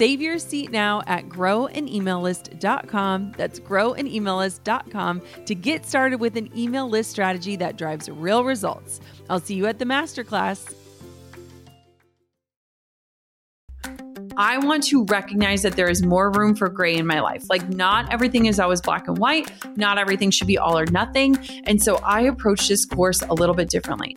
Save your seat now at growanemaillist.com. That's growanemaillist.com to get started with an email list strategy that drives real results. I'll see you at the masterclass. I want to recognize that there is more room for gray in my life. Like, not everything is always black and white, not everything should be all or nothing. And so I approach this course a little bit differently.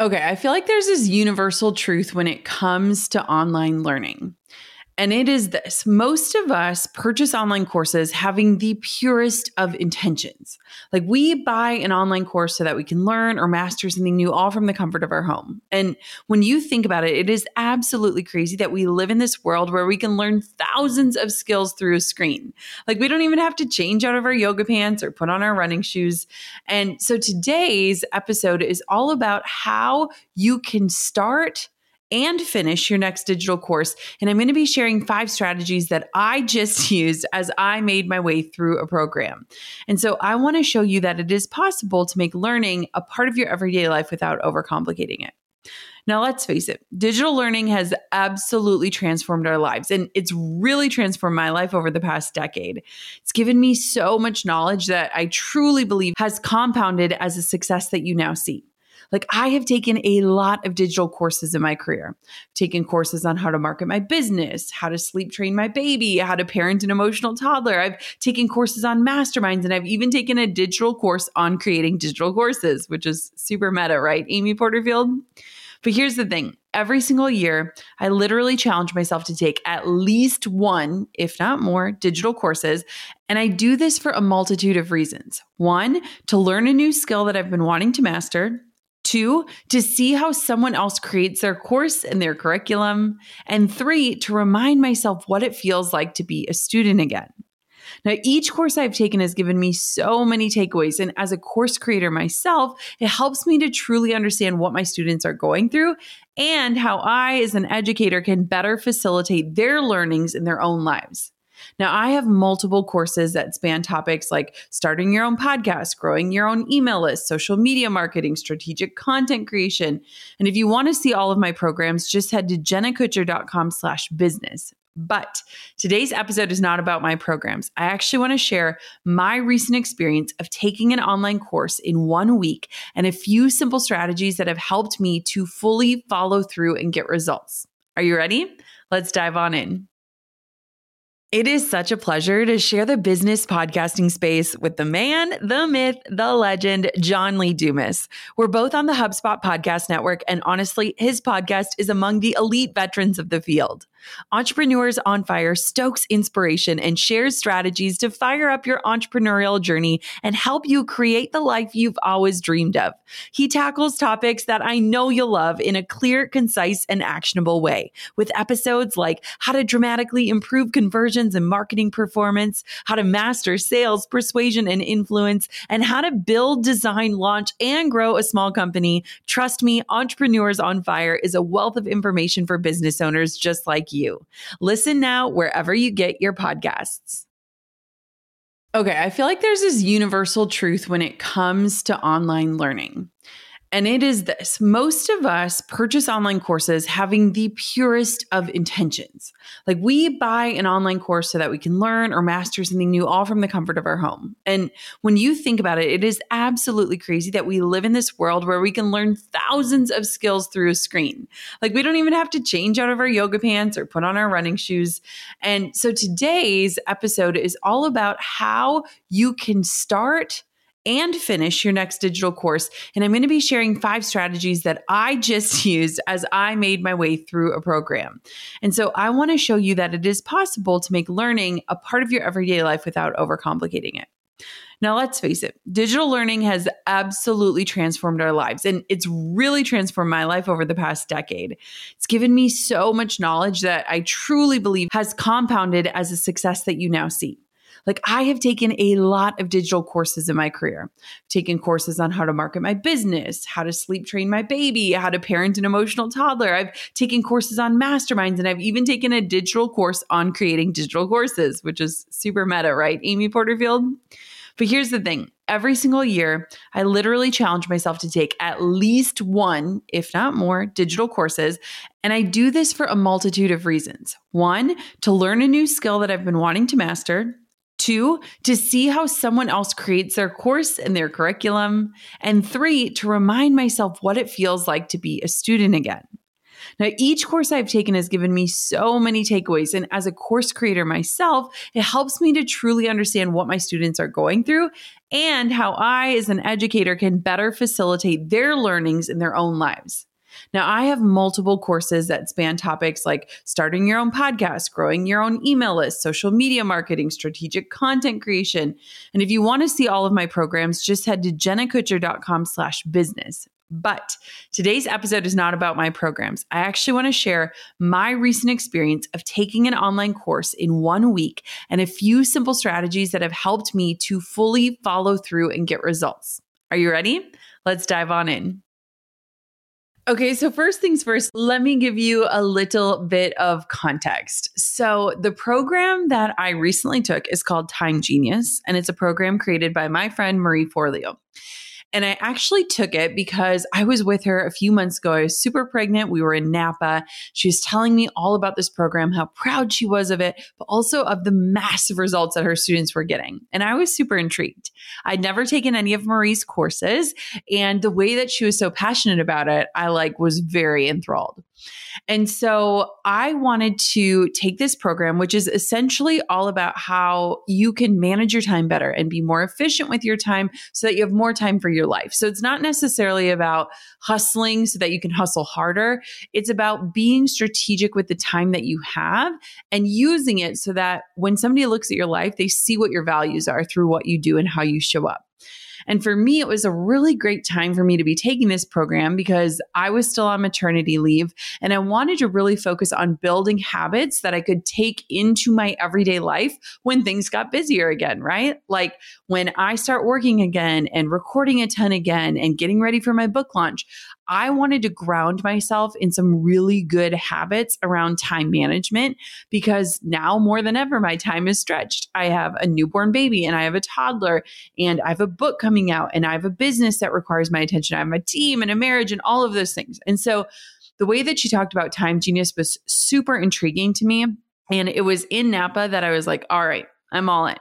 Okay, I feel like there's this universal truth when it comes to online learning. And it is this most of us purchase online courses having the purest of intentions. Like we buy an online course so that we can learn or master something new, all from the comfort of our home. And when you think about it, it is absolutely crazy that we live in this world where we can learn thousands of skills through a screen. Like we don't even have to change out of our yoga pants or put on our running shoes. And so today's episode is all about how you can start and finish your next digital course. And I'm going to be sharing five strategies that I just used as I made my way through a program. And so I want to show you that it is possible to make learning a part of your everyday life without overcomplicating it. Now, let's face it, digital learning has absolutely transformed our lives, and it's really transformed my life over the past decade. It's given me so much knowledge that I truly believe has compounded as a success that you now see. Like I have taken a lot of digital courses in my career. I've taken courses on how to market my business, how to sleep train my baby, how to parent an emotional toddler. I've taken courses on masterminds and I've even taken a digital course on creating digital courses, which is super meta, right? Amy Porterfield. But here's the thing every single year, I literally challenge myself to take at least one, if not more, digital courses. And I do this for a multitude of reasons. One, to learn a new skill that I've been wanting to master. Two, to see how someone else creates their course and their curriculum. And three, to remind myself what it feels like to be a student again. Now, each course I've taken has given me so many takeaways. And as a course creator myself, it helps me to truly understand what my students are going through and how I, as an educator, can better facilitate their learnings in their own lives. Now, I have multiple courses that span topics like starting your own podcast, growing your own email list, social media marketing, strategic content creation. And if you want to see all of my programs, just head to jennakutcher.com slash business. But today's episode is not about my programs. I actually want to share my recent experience of taking an online course in one week and a few simple strategies that have helped me to fully follow through and get results. Are you ready? Let's dive on in. It is such a pleasure to share the business podcasting space with the man, the myth, the legend, John Lee Dumas. We're both on the HubSpot podcast network, and honestly, his podcast is among the elite veterans of the field. Entrepreneurs on Fire stokes inspiration and shares strategies to fire up your entrepreneurial journey and help you create the life you've always dreamed of. He tackles topics that I know you'll love in a clear, concise, and actionable way, with episodes like how to dramatically improve conversions and marketing performance, how to master sales, persuasion, and influence, and how to build, design, launch, and grow a small company. Trust me, Entrepreneurs on Fire is a wealth of information for business owners just like you. Listen now wherever you get your podcasts. Okay, I feel like there's this universal truth when it comes to online learning. And it is this most of us purchase online courses having the purest of intentions. Like we buy an online course so that we can learn or master something new, all from the comfort of our home. And when you think about it, it is absolutely crazy that we live in this world where we can learn thousands of skills through a screen. Like we don't even have to change out of our yoga pants or put on our running shoes. And so today's episode is all about how you can start and finish your next digital course. And I'm going to be sharing five strategies that I just used as I made my way through a program. And so I want to show you that it is possible to make learning a part of your everyday life without overcomplicating it. Now, let's face it, digital learning has absolutely transformed our lives, and it's really transformed my life over the past decade. It's given me so much knowledge that I truly believe has compounded as a success that you now see. Like I have taken a lot of digital courses in my career. I've taken courses on how to market my business, how to sleep train my baby, how to parent an emotional toddler. I've taken courses on masterminds and I've even taken a digital course on creating digital courses, which is super meta, right? Amy Porterfield. But here's the thing every single year, I literally challenge myself to take at least one, if not more, digital courses. And I do this for a multitude of reasons. One, to learn a new skill that I've been wanting to master. Two, to see how someone else creates their course and their curriculum. And three, to remind myself what it feels like to be a student again. Now, each course I've taken has given me so many takeaways. And as a course creator myself, it helps me to truly understand what my students are going through and how I, as an educator, can better facilitate their learnings in their own lives. Now, I have multiple courses that span topics like starting your own podcast, growing your own email list, social media marketing, strategic content creation. And if you want to see all of my programs, just head to jennakutcher.com slash business. But today's episode is not about my programs. I actually want to share my recent experience of taking an online course in one week and a few simple strategies that have helped me to fully follow through and get results. Are you ready? Let's dive on in. Okay, so first things first, let me give you a little bit of context. So, the program that I recently took is called Time Genius, and it's a program created by my friend Marie Forleo. And I actually took it because I was with her a few months ago. I was super pregnant. We were in Napa. She was telling me all about this program, how proud she was of it, but also of the massive results that her students were getting. And I was super intrigued. I'd never taken any of Marie's courses. And the way that she was so passionate about it, I like was very enthralled. And so I wanted to take this program, which is essentially all about how you can manage your time better and be more efficient with your time so that you have more time for your life. So it's not necessarily about hustling so that you can hustle harder. It's about being strategic with the time that you have and using it so that when somebody looks at your life, they see what your values are through what you do and how you show up. And for me, it was a really great time for me to be taking this program because I was still on maternity leave and I wanted to really focus on building habits that I could take into my everyday life when things got busier again, right? Like when I start working again and recording a ton again and getting ready for my book launch, I wanted to ground myself in some really good habits around time management because now more than ever, my time is stretched. I have a newborn baby and I have a toddler and I have a book coming out and I have a business that requires my attention. I have a team and a marriage and all of those things. And so the way that she talked about time genius was super intriguing to me. And it was in Napa that I was like, all right, I'm all in.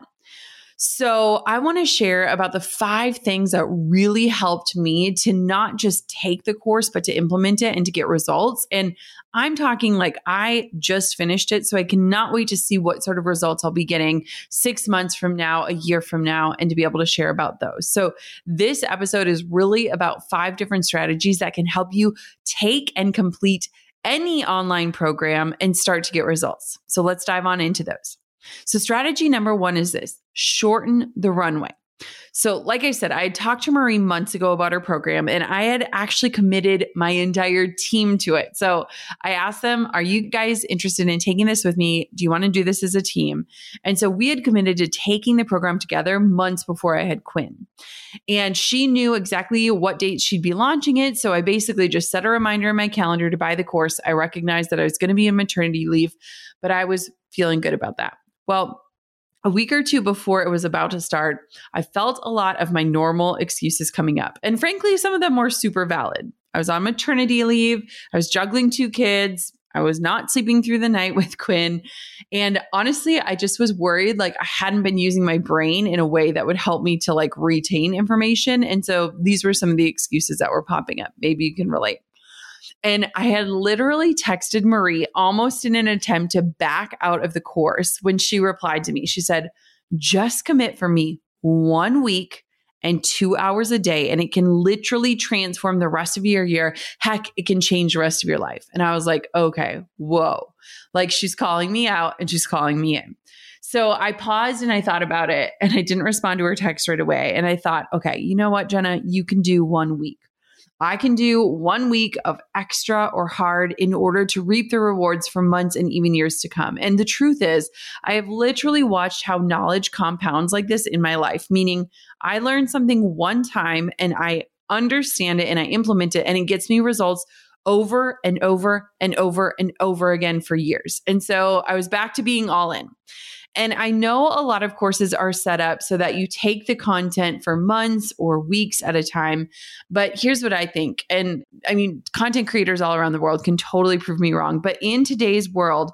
So, I want to share about the five things that really helped me to not just take the course, but to implement it and to get results. And I'm talking like I just finished it. So, I cannot wait to see what sort of results I'll be getting six months from now, a year from now, and to be able to share about those. So, this episode is really about five different strategies that can help you take and complete any online program and start to get results. So let's dive on into those. So, strategy number one is this shorten the runway. So, like I said, I had talked to Marie months ago about her program and I had actually committed my entire team to it. So, I asked them, Are you guys interested in taking this with me? Do you want to do this as a team? And so, we had committed to taking the program together months before I had Quinn. And she knew exactly what date she'd be launching it. So, I basically just set a reminder in my calendar to buy the course. I recognized that I was going to be in maternity leave, but I was feeling good about that. Well, a week or two before it was about to start, I felt a lot of my normal excuses coming up. And frankly, some of them were super valid. I was on maternity leave, I was juggling two kids, I was not sleeping through the night with Quinn. And honestly, I just was worried like I hadn't been using my brain in a way that would help me to like retain information. And so these were some of the excuses that were popping up. Maybe you can relate. And I had literally texted Marie almost in an attempt to back out of the course when she replied to me. She said, just commit for me one week and two hours a day, and it can literally transform the rest of your year. Heck, it can change the rest of your life. And I was like, okay, whoa. Like she's calling me out and she's calling me in. So I paused and I thought about it and I didn't respond to her text right away. And I thought, okay, you know what, Jenna, you can do one week. I can do one week of extra or hard in order to reap the rewards for months and even years to come. And the truth is, I have literally watched how knowledge compounds like this in my life, meaning I learn something one time and I understand it and I implement it and it gets me results over and over and over and over again for years. And so I was back to being all in. And I know a lot of courses are set up so that you take the content for months or weeks at a time. But here's what I think. And I mean, content creators all around the world can totally prove me wrong. But in today's world,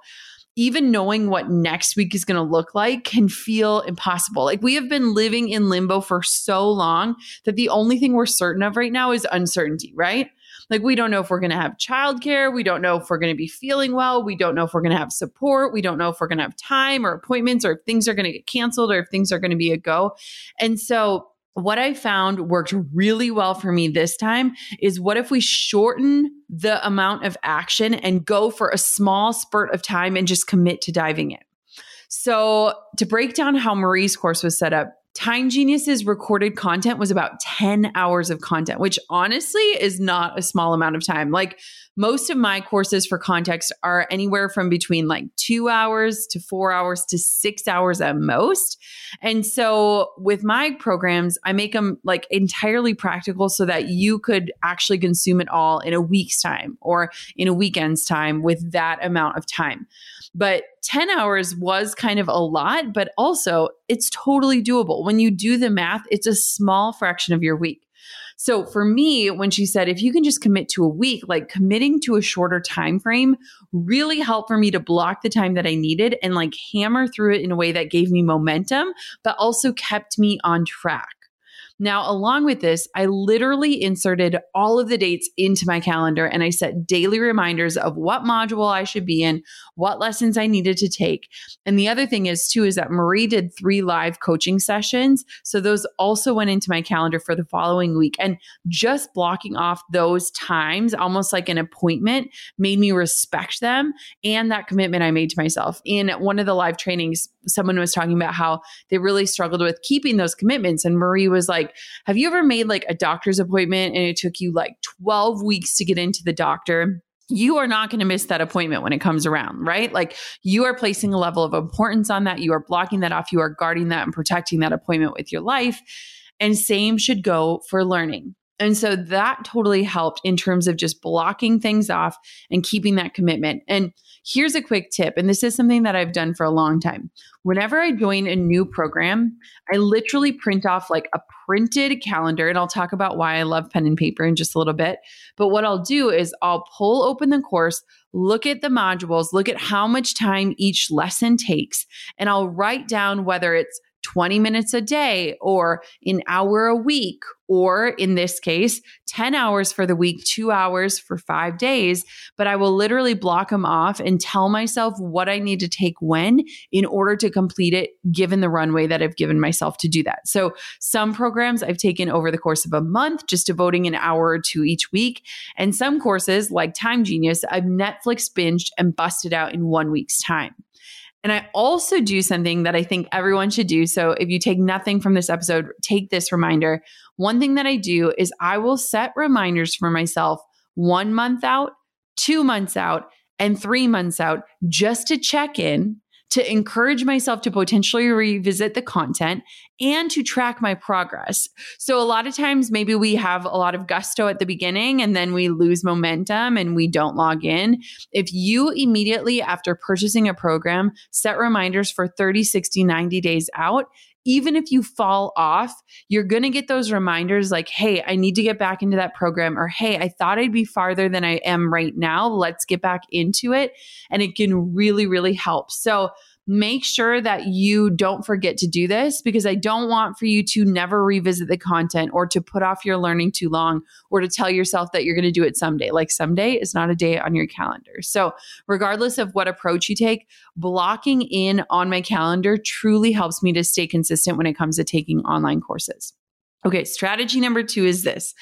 even knowing what next week is going to look like can feel impossible. Like we have been living in limbo for so long that the only thing we're certain of right now is uncertainty, right? Like, we don't know if we're going to have childcare. We don't know if we're going to be feeling well. We don't know if we're going to have support. We don't know if we're going to have time or appointments or if things are going to get canceled or if things are going to be a go. And so, what I found worked really well for me this time is what if we shorten the amount of action and go for a small spurt of time and just commit to diving in? So, to break down how Marie's course was set up, Time Genius's recorded content was about 10 hours of content, which honestly is not a small amount of time. Like most of my courses for context are anywhere from between like two hours to four hours to six hours at most. And so with my programs, I make them like entirely practical so that you could actually consume it all in a week's time or in a weekend's time with that amount of time. But 10 hours was kind of a lot, but also it's totally doable. When you do the math, it's a small fraction of your week. So for me, when she said, if you can just commit to a week, like committing to a shorter time frame really helped for me to block the time that I needed and like hammer through it in a way that gave me momentum, but also kept me on track. Now, along with this, I literally inserted all of the dates into my calendar and I set daily reminders of what module I should be in, what lessons I needed to take. And the other thing is, too, is that Marie did three live coaching sessions. So those also went into my calendar for the following week. And just blocking off those times, almost like an appointment, made me respect them and that commitment I made to myself. In one of the live trainings, someone was talking about how they really struggled with keeping those commitments. And Marie was like, Have you ever made like a doctor's appointment and it took you like 12 weeks to get into the doctor? you are not going to miss that appointment when it comes around, right? Like you are placing a level of importance on that. You are blocking that off. You are guarding that and protecting that appointment with your life. And same should go for learning. And so that totally helped in terms of just blocking things off and keeping that commitment. And here's a quick tip, and this is something that I've done for a long time. Whenever I join a new program, I literally print off like a printed calendar, and I'll talk about why I love pen and paper in just a little bit. But what I'll do is I'll pull open the course, look at the modules, look at how much time each lesson takes, and I'll write down whether it's 20 minutes a day or an hour a week or in this case, 10 hours for the week, two hours for five days. But I will literally block them off and tell myself what I need to take when in order to complete it, given the runway that I've given myself to do that. So some programs I've taken over the course of a month, just devoting an hour or two each week. And some courses, like Time Genius, I've Netflix binged and busted out in one week's time. And I also do something that I think everyone should do. So if you take nothing from this episode, take this reminder. One thing that I do is I will set reminders for myself one month out, two months out, and three months out just to check in to encourage myself to potentially revisit the content and to track my progress. So, a lot of times, maybe we have a lot of gusto at the beginning and then we lose momentum and we don't log in. If you immediately, after purchasing a program, set reminders for 30, 60, 90 days out, even if you fall off, you're going to get those reminders like, hey, I need to get back into that program, or hey, I thought I'd be farther than I am right now. Let's get back into it. And it can really, really help. So, make sure that you don't forget to do this because I don't want for you to never revisit the content or to put off your learning too long or to tell yourself that you're going to do it someday. Like someday is not a day on your calendar. So, regardless of what approach you take, blocking in on my calendar truly helps me to stay consistent when it comes to taking online courses. Okay, strategy number two is this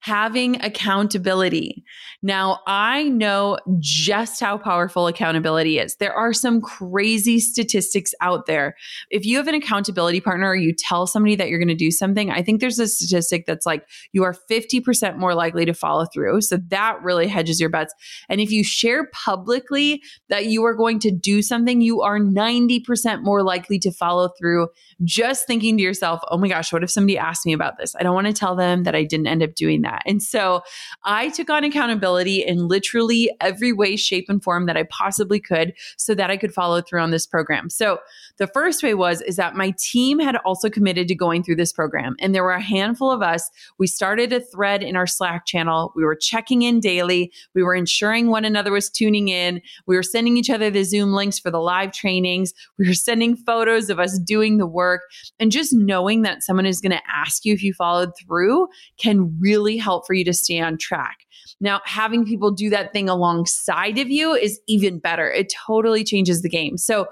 having accountability. Now, I know just how powerful accountability is. There are some crazy statistics out there. If you have an accountability partner or you tell somebody that you're going to do something, I think there's a statistic that's like you are 50% more likely to follow through. So that really hedges your bets. And if you share publicly that you are going to do something, you are 90% more likely to follow through just thinking to yourself, oh my gosh, what if somebody asked me about this? I don't want to tell them that I didn't end up doing that that. And so I took on accountability in literally every way, shape, and form that I possibly could so that I could follow through on this program. So the first way was is that my team had also committed to going through this program. And there were a handful of us. We started a thread in our Slack channel. We were checking in daily. We were ensuring one another was tuning in. We were sending each other the Zoom links for the live trainings. We were sending photos of us doing the work. And just knowing that someone is going to ask you if you followed through can really help for you to stay on track. Now, having people do that thing alongside of you is even better. It totally changes the game. So,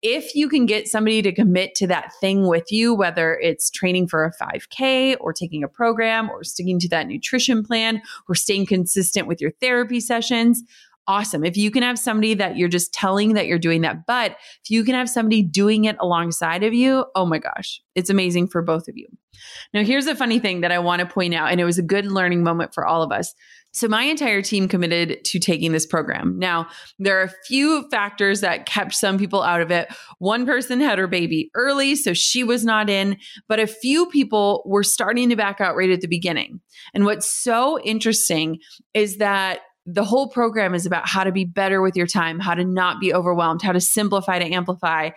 if you can get somebody to commit to that thing with you, whether it's training for a 5K or taking a program or sticking to that nutrition plan or staying consistent with your therapy sessions, awesome. If you can have somebody that you're just telling that you're doing that, but if you can have somebody doing it alongside of you, oh my gosh, it's amazing for both of you. Now, here's a funny thing that I want to point out, and it was a good learning moment for all of us. So, my entire team committed to taking this program. Now, there are a few factors that kept some people out of it. One person had her baby early, so she was not in, but a few people were starting to back out right at the beginning. And what's so interesting is that the whole program is about how to be better with your time, how to not be overwhelmed, how to simplify to amplify.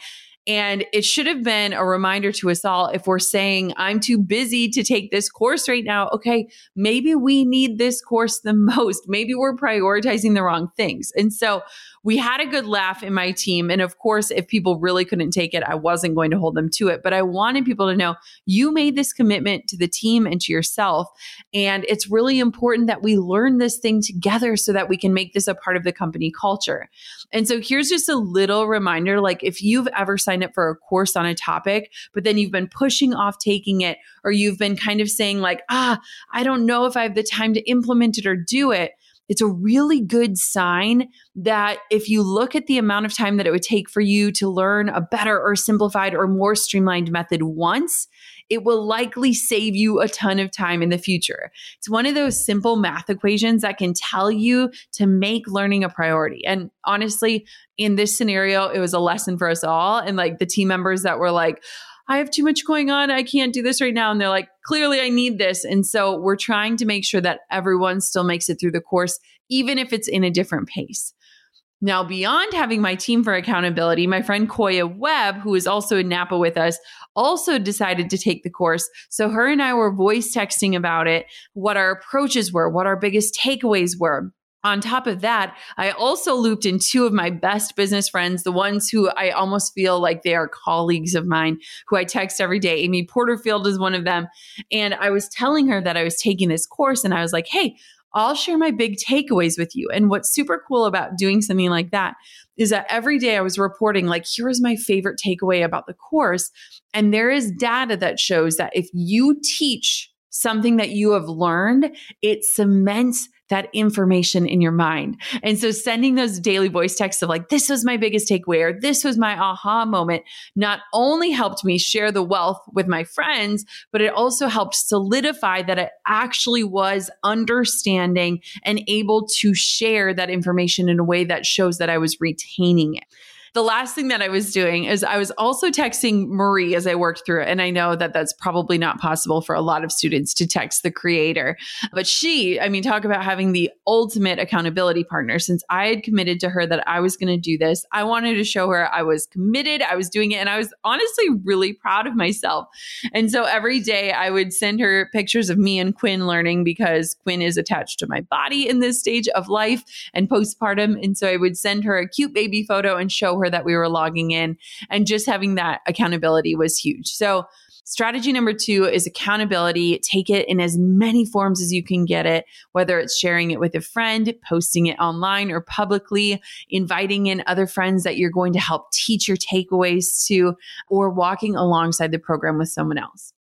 And it should have been a reminder to us all if we're saying, I'm too busy to take this course right now. Okay, maybe we need this course the most. Maybe we're prioritizing the wrong things. And so we had a good laugh in my team. And of course, if people really couldn't take it, I wasn't going to hold them to it. But I wanted people to know you made this commitment to the team and to yourself. And it's really important that we learn this thing together so that we can make this a part of the company culture. And so here's just a little reminder like if you've ever signed up for a course on a topic, but then you've been pushing off taking it, or you've been kind of saying, like, ah, I don't know if I have the time to implement it or do it it's a really good sign that if you look at the amount of time that it would take for you to learn a better or simplified or more streamlined method once, it will likely save you a ton of time in the future. It's one of those simple math equations that can tell you to make learning a priority. And honestly, in this scenario, it was a lesson for us all. And like the team members that were like, I have too much going on. I can't do this right now. And they're like, clearly I need this. And so we're trying to make sure that everyone still makes it through the course, even if it's in a different pace. Now, beyond having my team for accountability, my friend Koya Webb, who is also in Napa with us, also decided to take the course. So her and I were voice texting about it, what our approaches were, what our biggest takeaways were. On top of that, I also looped in two of my best business friends, the ones who I almost feel like they are colleagues of mine, who I text every day. Amy Porterfield is one of them. And I was telling her that I was taking this course, and I was like, hey, I'll share my big takeaways with you. And what's super cool about doing something like that is that every day I was reporting, like, here's my favorite takeaway about the course. And there is data that shows that if you teach something that you have learned, it cements that information in your mind. And so sending those daily voice texts of like, this was my biggest takeaway or this was my aha moment not only helped me share the wealth with my friends, but it also helped solidify that it actually was understanding and able to share that information in a way that shows that I was retaining it. The last thing that I was doing is I was also texting Marie as I worked through it. And I know that that's probably not possible for a lot of students to text the creator. But she, I mean, talk about having the ultimate accountability partner. Since I had committed to her that I was going to do this, I wanted to show her I was committed, I was doing it. And I was honestly really proud of myself. And so every day I would send her pictures of me and Quinn learning because Quinn is attached to my body in this stage of life and postpartum. And so I would send her a cute baby photo and show her that we were logging in. And just having that accountability was huge. So, Strategy number two is accountability. Take it in as many forms as you can get it, whether it's sharing it with a friend, posting it online or publicly, inviting in other friends that you're going to help teach your takeaways to, or walking alongside the program with someone else.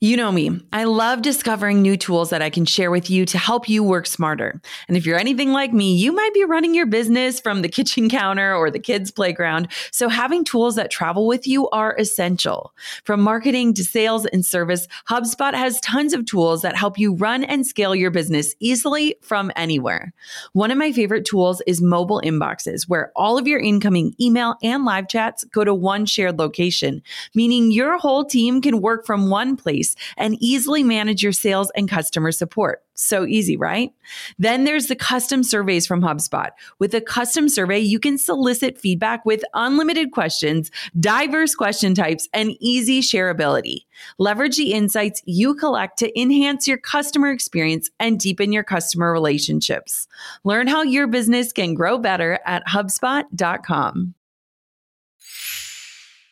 You know me. I love discovering new tools that I can share with you to help you work smarter. And if you're anything like me, you might be running your business from the kitchen counter or the kids' playground. So having tools that travel with you are essential. From marketing to sales and service, HubSpot has tons of tools that help you run and scale your business easily from anywhere. One of my favorite tools is mobile inboxes, where all of your incoming email and live chats go to one shared location, meaning your whole team can work from one place and easily manage your sales and customer support. So easy, right? Then there's the custom surveys from HubSpot. With a custom survey, you can solicit feedback with unlimited questions, diverse question types, and easy shareability. Leverage the insights you collect to enhance your customer experience and deepen your customer relationships. Learn how your business can grow better at HubSpot.com.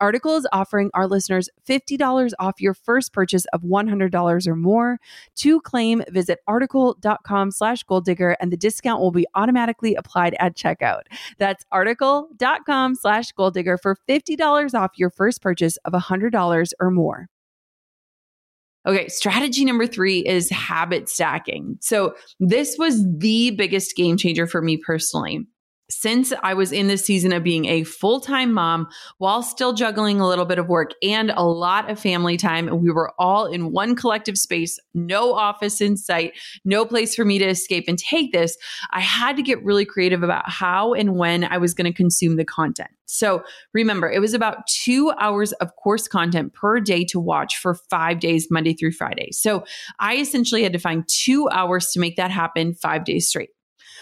Article is offering our listeners $50 off your first purchase of $100 or more. To claim, visit article.com slash goal digger and the discount will be automatically applied at checkout. That's article.com slash goal digger for $50 off your first purchase of $100 or more. Okay, strategy number three is habit stacking. So, this was the biggest game changer for me personally since I was in the season of being a full time mom while still juggling a little bit of work and a lot of family time, and we were all in one collective space, no office in sight, no place for me to escape and take this, I had to get really creative about how and when I was going to consume the content. So remember, it was about two hours of course content per day to watch for five days, Monday through Friday. So I essentially had to find two hours to make that happen five days straight.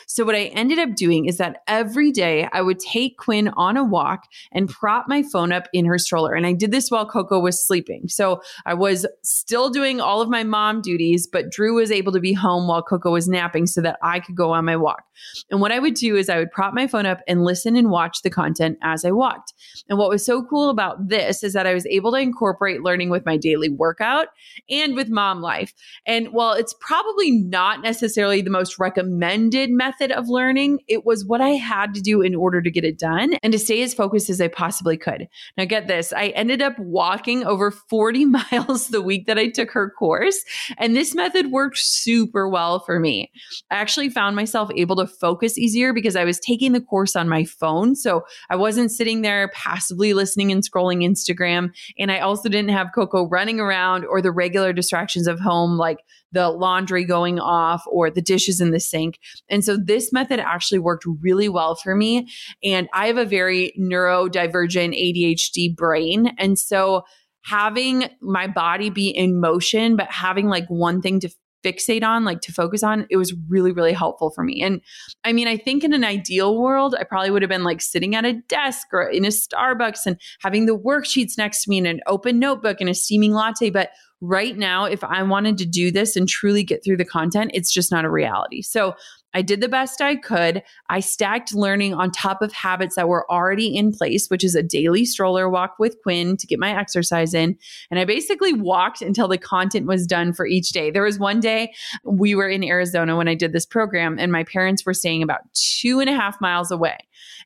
So, what I ended up doing is that every day I would take Quinn on a walk and prop my phone up in her stroller. And I did this while Coco was sleeping. So, I was still doing all of my mom duties, but Drew was able to be home while Coco was napping so that I could go on my walk. And what I would do is I would prop my phone up and listen and watch the content as I walked. And what was so cool about this is that I was able to incorporate learning with my daily workout and with mom life. And while it's probably not necessarily the most recommended method of learning, it was what I had to do in order to get it done and to stay as focused as I possibly could. Now, get this I ended up walking over 40 miles the week that I took her course. And this method worked super well for me. I actually found myself able to focus easier because I was taking the course on my phone. So I wasn't sitting there passively listening and scrolling Instagram. And I also didn't have Coco running around or the regular distractions of home, like the laundry going off or the dishes in the sink. And so this method actually worked really well for me. And I have a very neurodivergent ADHD brain. And so having my body be in motion, but having like one thing to fixate on, like to focus on, it was really, really helpful for me. And I mean, I think in an ideal world, I probably would have been like sitting at a desk or in a Starbucks and having the worksheets next to me and an open notebook and a steaming latte. But right now, if I wanted to do this and truly get through the content, it's just not a reality. So I did the best I could. I stacked learning on top of habits that were already in place, which is a daily stroller walk with Quinn to get my exercise in. And I basically walked until the content was done for each day. There was one day we were in Arizona when I did this program, and my parents were staying about two and a half miles away.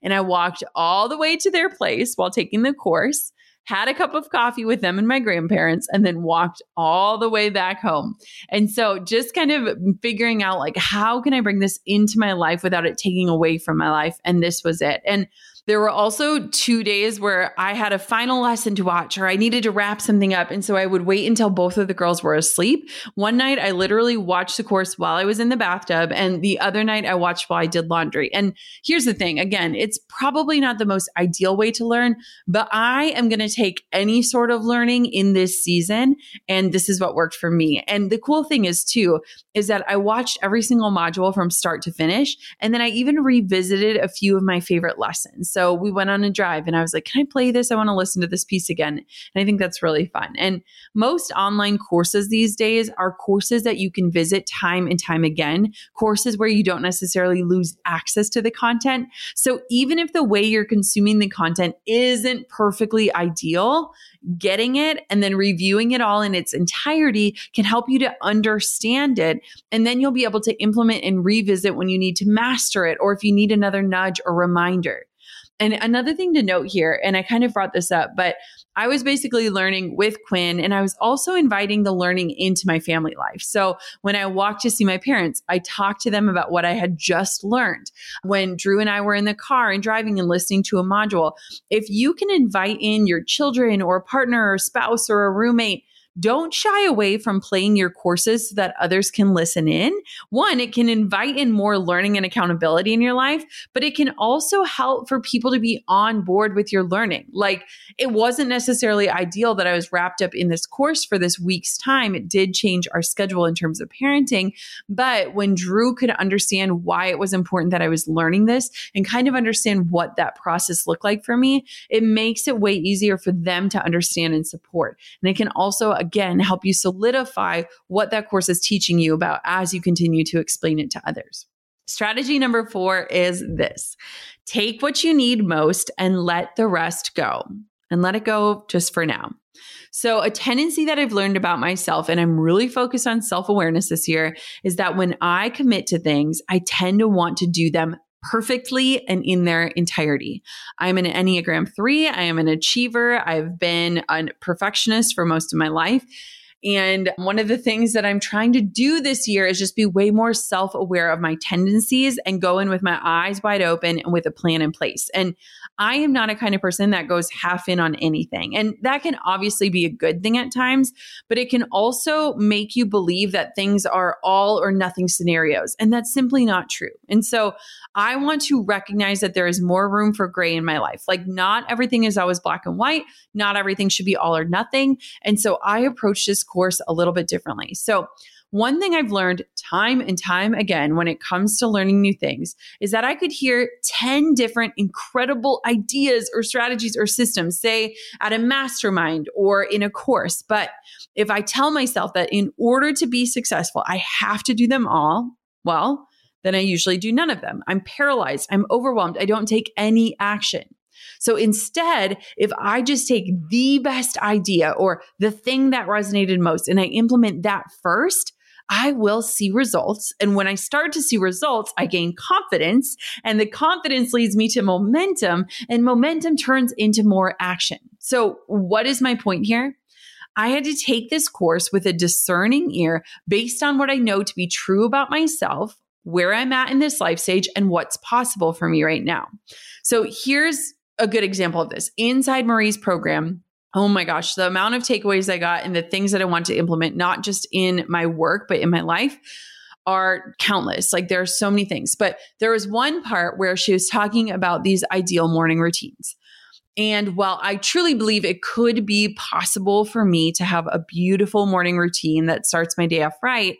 And I walked all the way to their place while taking the course had a cup of coffee with them and my grandparents, and then walked all the way back home. And so just kind of figuring out like, how can I bring this into my life without it taking away from my life? And this was it. And there were also two days where I had a final lesson to watch or I needed to wrap something up. And so I would wait until both of the girls were asleep. One night I literally watched the course while I was in the bathtub, and the other night I watched while I did laundry. And here's the thing again, it's probably not the most ideal way to learn, but I am going to take any sort of learning in this season. And this is what worked for me. And the cool thing is, too, is that I watched every single module from start to finish. And then I even revisited a few of my favorite lessons. So we went on a drive and I was like, can I play this? I want to listen to this piece again. And I think that's really fun. And most online courses these days are courses that you can visit time and time again, courses where you don't necessarily lose access to the content. So even if the way you're consuming the content isn't perfectly ideal, getting it and then reviewing it all in its entirety can help you to understand it. And then you'll be able to implement and revisit when you need to master it or if you need another nudge or reminder. And another thing to note here, and I kind of brought this up, but I was basically learning with Quinn and I was also inviting the learning into my family life. So when I walked to see my parents, I talked to them about what I had just learned. When Drew and I were in the car and driving and listening to a module, if you can invite in your children or a partner or spouse or a roommate, don't shy away from playing your courses so that others can listen in. One, it can invite in more learning and accountability in your life, but it can also help for people to be on board with your learning. Like it wasn't necessarily ideal that I was wrapped up in this course for this week's time. It did change our schedule in terms of parenting. But when Drew could understand why it was important that I was learning this and kind of understand what that process looked like for me, it makes it way easier for them to understand and support. And it can also again help you solidify what that course is teaching you about as you continue to explain it to others. Strategy number four is this take what you need most and let the rest go, and let it go just for now. So, a tendency that I've learned about myself, and I'm really focused on self awareness this year, is that when I commit to things, I tend to want to do them perfectly and in their entirety. I'm an Enneagram 3. I am an achiever. I've been a perfectionist for most of my life. And one of the things that I'm trying to do this year is just be way more self aware of my tendencies and go in with my eyes wide open and with a plan in place. And I am not a kind of person that goes half in on anything. And that can obviously be a good thing at times, but it can also make you believe that things are all or nothing scenarios. And that's simply not true. And so I want to recognize that there is more room for gray in my life. Like, not everything is always black and white, not everything should be all or nothing. And so I approach this course a little bit differently. So, one thing I've learned time and time again when it comes to learning new things is that I could hear 10 different incredible ideas or strategies or systems, say at a mastermind or in a course. But if I tell myself that in order to be successful, I have to do them all, well, then I usually do none of them. I'm paralyzed. I'm overwhelmed. I don't take any action. So instead, if I just take the best idea or the thing that resonated most and I implement that first, I will see results. And when I start to see results, I gain confidence and the confidence leads me to momentum and momentum turns into more action. So what is my point here? I had to take this course with a discerning ear based on what I know to be true about myself, where I'm at in this life stage, and what's possible for me right now. So here's a good example of this. Inside Marie's program, oh my gosh, the amount of takeaways I got and the things that I want to implement, not just in my work, but in my life are countless. Like there are so many things. But there was one part where she was talking about these ideal morning routines. And while I truly believe it could be possible for me to have a beautiful morning routine that starts my day off right,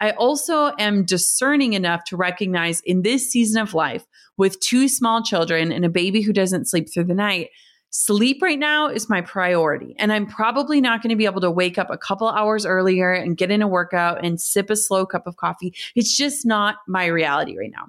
I also am discerning enough to recognize in this season of life with two small children and a baby who doesn't sleep through the night, sleep right now is my priority. And I'm probably not going to be able to wake up a couple hours earlier and get in a workout and sip a slow cup of coffee. It's just not my reality right now.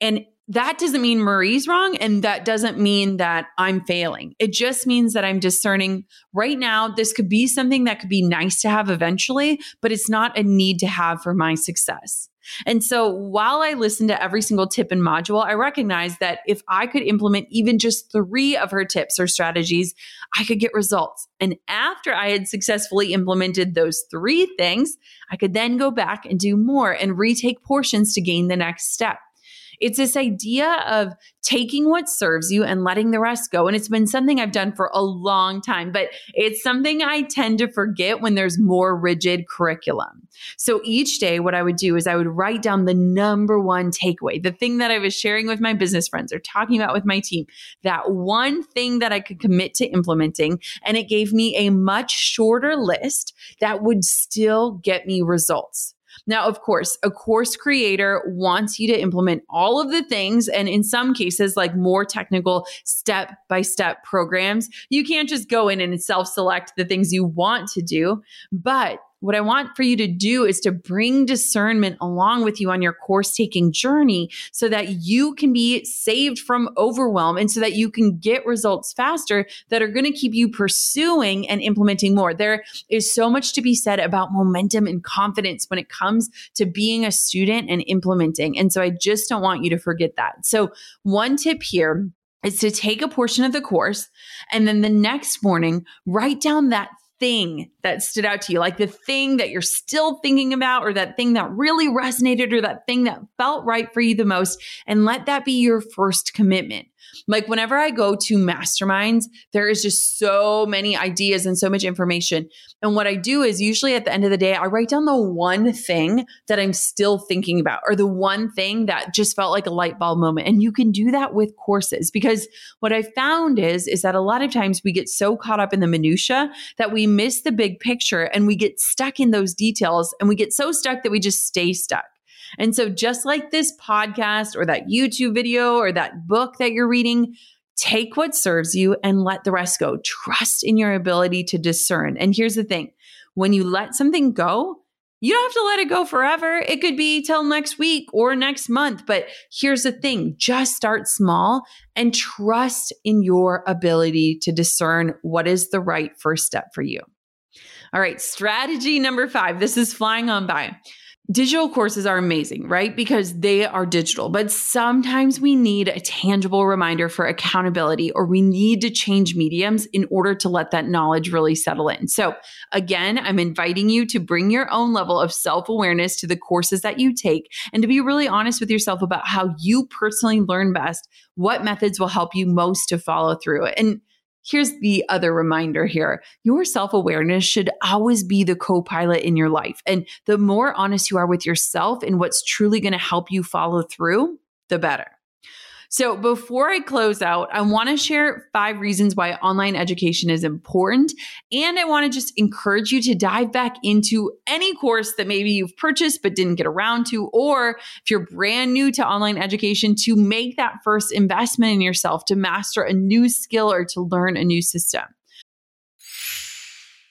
And that doesn't mean Marie's wrong. And that doesn't mean that I'm failing. It just means that I'm discerning right now, this could be something that could be nice to have eventually, but it's not a need to have for my success. And so while I listen to every single tip and module, I recognize that if I could implement even just three of her tips or strategies, I could get results. And after I had successfully implemented those three things, I could then go back and do more and retake portions to gain the next step. It's this idea of taking what serves you and letting the rest go. And it's been something I've done for a long time, but it's something I tend to forget when there's more rigid curriculum. So each day, what I would do is I would write down the number one takeaway, the thing that I was sharing with my business friends or talking about with my team, that one thing that I could commit to implementing. And it gave me a much shorter list that would still get me results. Now, of course, a course creator wants you to implement all of the things. And in some cases, like more technical step by step programs, you can't just go in and self select the things you want to do. But what I want for you to do is to bring discernment along with you on your course taking journey so that you can be saved from overwhelm and so that you can get results faster that are going to keep you pursuing and implementing more. There is so much to be said about momentum and confidence when it comes to being a student and implementing. And so I just don't want you to forget that. So, one tip here is to take a portion of the course and then the next morning write down that thing that stood out to you, like the thing that you're still thinking about, or that thing that really resonated, or that thing that felt right for you the most, and let that be your first commitment. Like whenever I go to masterminds, there is just so many ideas and so much information. And what I do is usually at the end of the day, I write down the one thing that I'm still thinking about or the one thing that just felt like a light bulb moment. And you can do that with courses because what I found is is that a lot of times we get so caught up in the minutia that we miss the big picture and we get stuck in those details and we get so stuck that we just stay stuck. And so, just like this podcast or that YouTube video or that book that you're reading, take what serves you and let the rest go. Trust in your ability to discern. And here's the thing when you let something go, you don't have to let it go forever. It could be till next week or next month. But here's the thing just start small and trust in your ability to discern what is the right first step for you. All right, strategy number five. This is flying on by digital courses are amazing, right? Because they are digital, but sometimes we need a tangible reminder for accountability or we need to change mediums in order to let that knowledge really settle in. So, again, I'm inviting you to bring your own level of self awareness to the courses that you take and to be really honest with yourself about how you personally learn best, what methods will help you most to follow through. And Here's the other reminder here. Your self awareness should always be the co pilot in your life. And the more honest you are with yourself and what's truly going to help you follow through, the better. So, before I close out, I want to share five reasons why online education is important. And I want to just encourage you to dive back into any course that maybe you've purchased but didn't get around to, or if you're brand new to online education, to make that first investment in yourself to master a new skill or to learn a new system.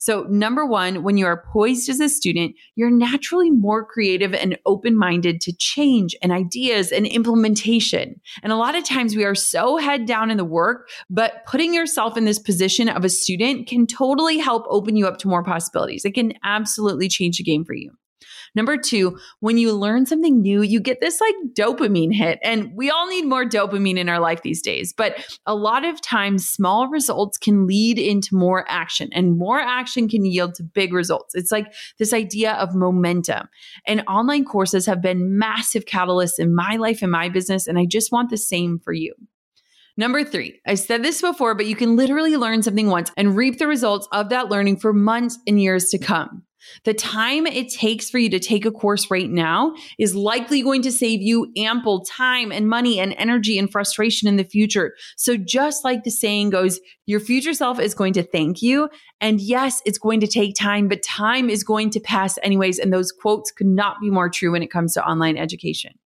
So, number one, when you are poised as a student, you're naturally more creative and open minded to change and ideas and implementation. And a lot of times we are so head down in the work, but putting yourself in this position of a student can totally help open you up to more possibilities. It can absolutely change the game for you. Number two, when you learn something new, you get this like dopamine hit. And we all need more dopamine in our life these days. But a lot of times, small results can lead into more action, and more action can yield to big results. It's like this idea of momentum. And online courses have been massive catalysts in my life and my business. And I just want the same for you. Number three, I said this before, but you can literally learn something once and reap the results of that learning for months and years to come. The time it takes for you to take a course right now is likely going to save you ample time and money and energy and frustration in the future. So, just like the saying goes, your future self is going to thank you. And yes, it's going to take time, but time is going to pass anyways. And those quotes could not be more true when it comes to online education.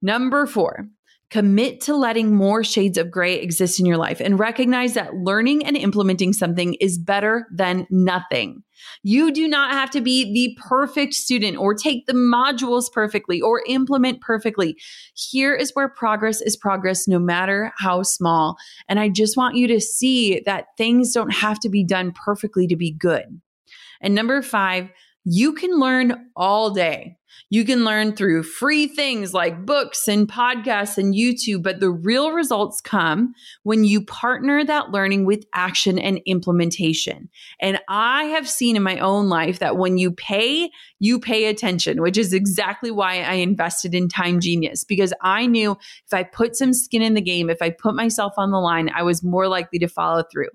Number four, Commit to letting more shades of gray exist in your life and recognize that learning and implementing something is better than nothing. You do not have to be the perfect student or take the modules perfectly or implement perfectly. Here is where progress is progress, no matter how small. And I just want you to see that things don't have to be done perfectly to be good. And number five, you can learn all day. You can learn through free things like books and podcasts and YouTube, but the real results come when you partner that learning with action and implementation. And I have seen in my own life that when you pay, you pay attention, which is exactly why I invested in Time Genius because I knew if I put some skin in the game, if I put myself on the line, I was more likely to follow through.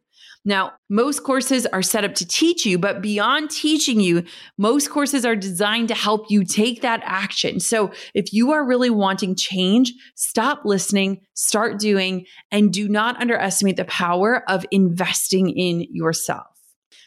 Now, most courses are set up to teach you, but beyond teaching you, most courses are designed to help you take that action. So if you are really wanting change, stop listening, start doing, and do not underestimate the power of investing in yourself.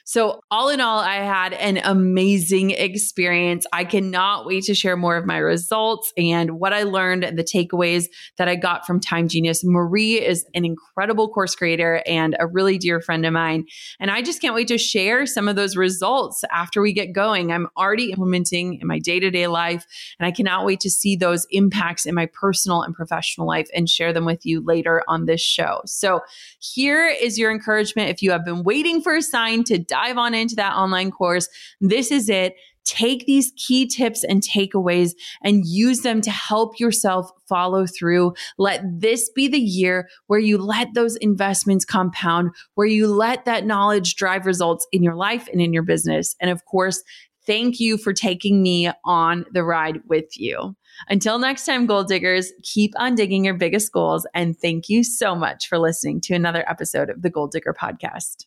So, all in all, I had an amazing experience. I cannot wait to share more of my results and what I learned and the takeaways that I got from Time Genius. Marie is an incredible course creator and a really dear friend of mine. And I just can't wait to share some of those results after we get going. I'm already implementing in my day to day life, and I cannot wait to see those impacts in my personal and professional life and share them with you later on this show. So, here is your encouragement if you have been waiting for a sign to dive on into that online course. This is it. Take these key tips and takeaways and use them to help yourself follow through. Let this be the year where you let those investments compound, where you let that knowledge drive results in your life and in your business. And of course, thank you for taking me on the ride with you. Until next time, goal diggers, keep on digging your biggest goals. And thank you so much for listening to another episode of the Goal Digger Podcast.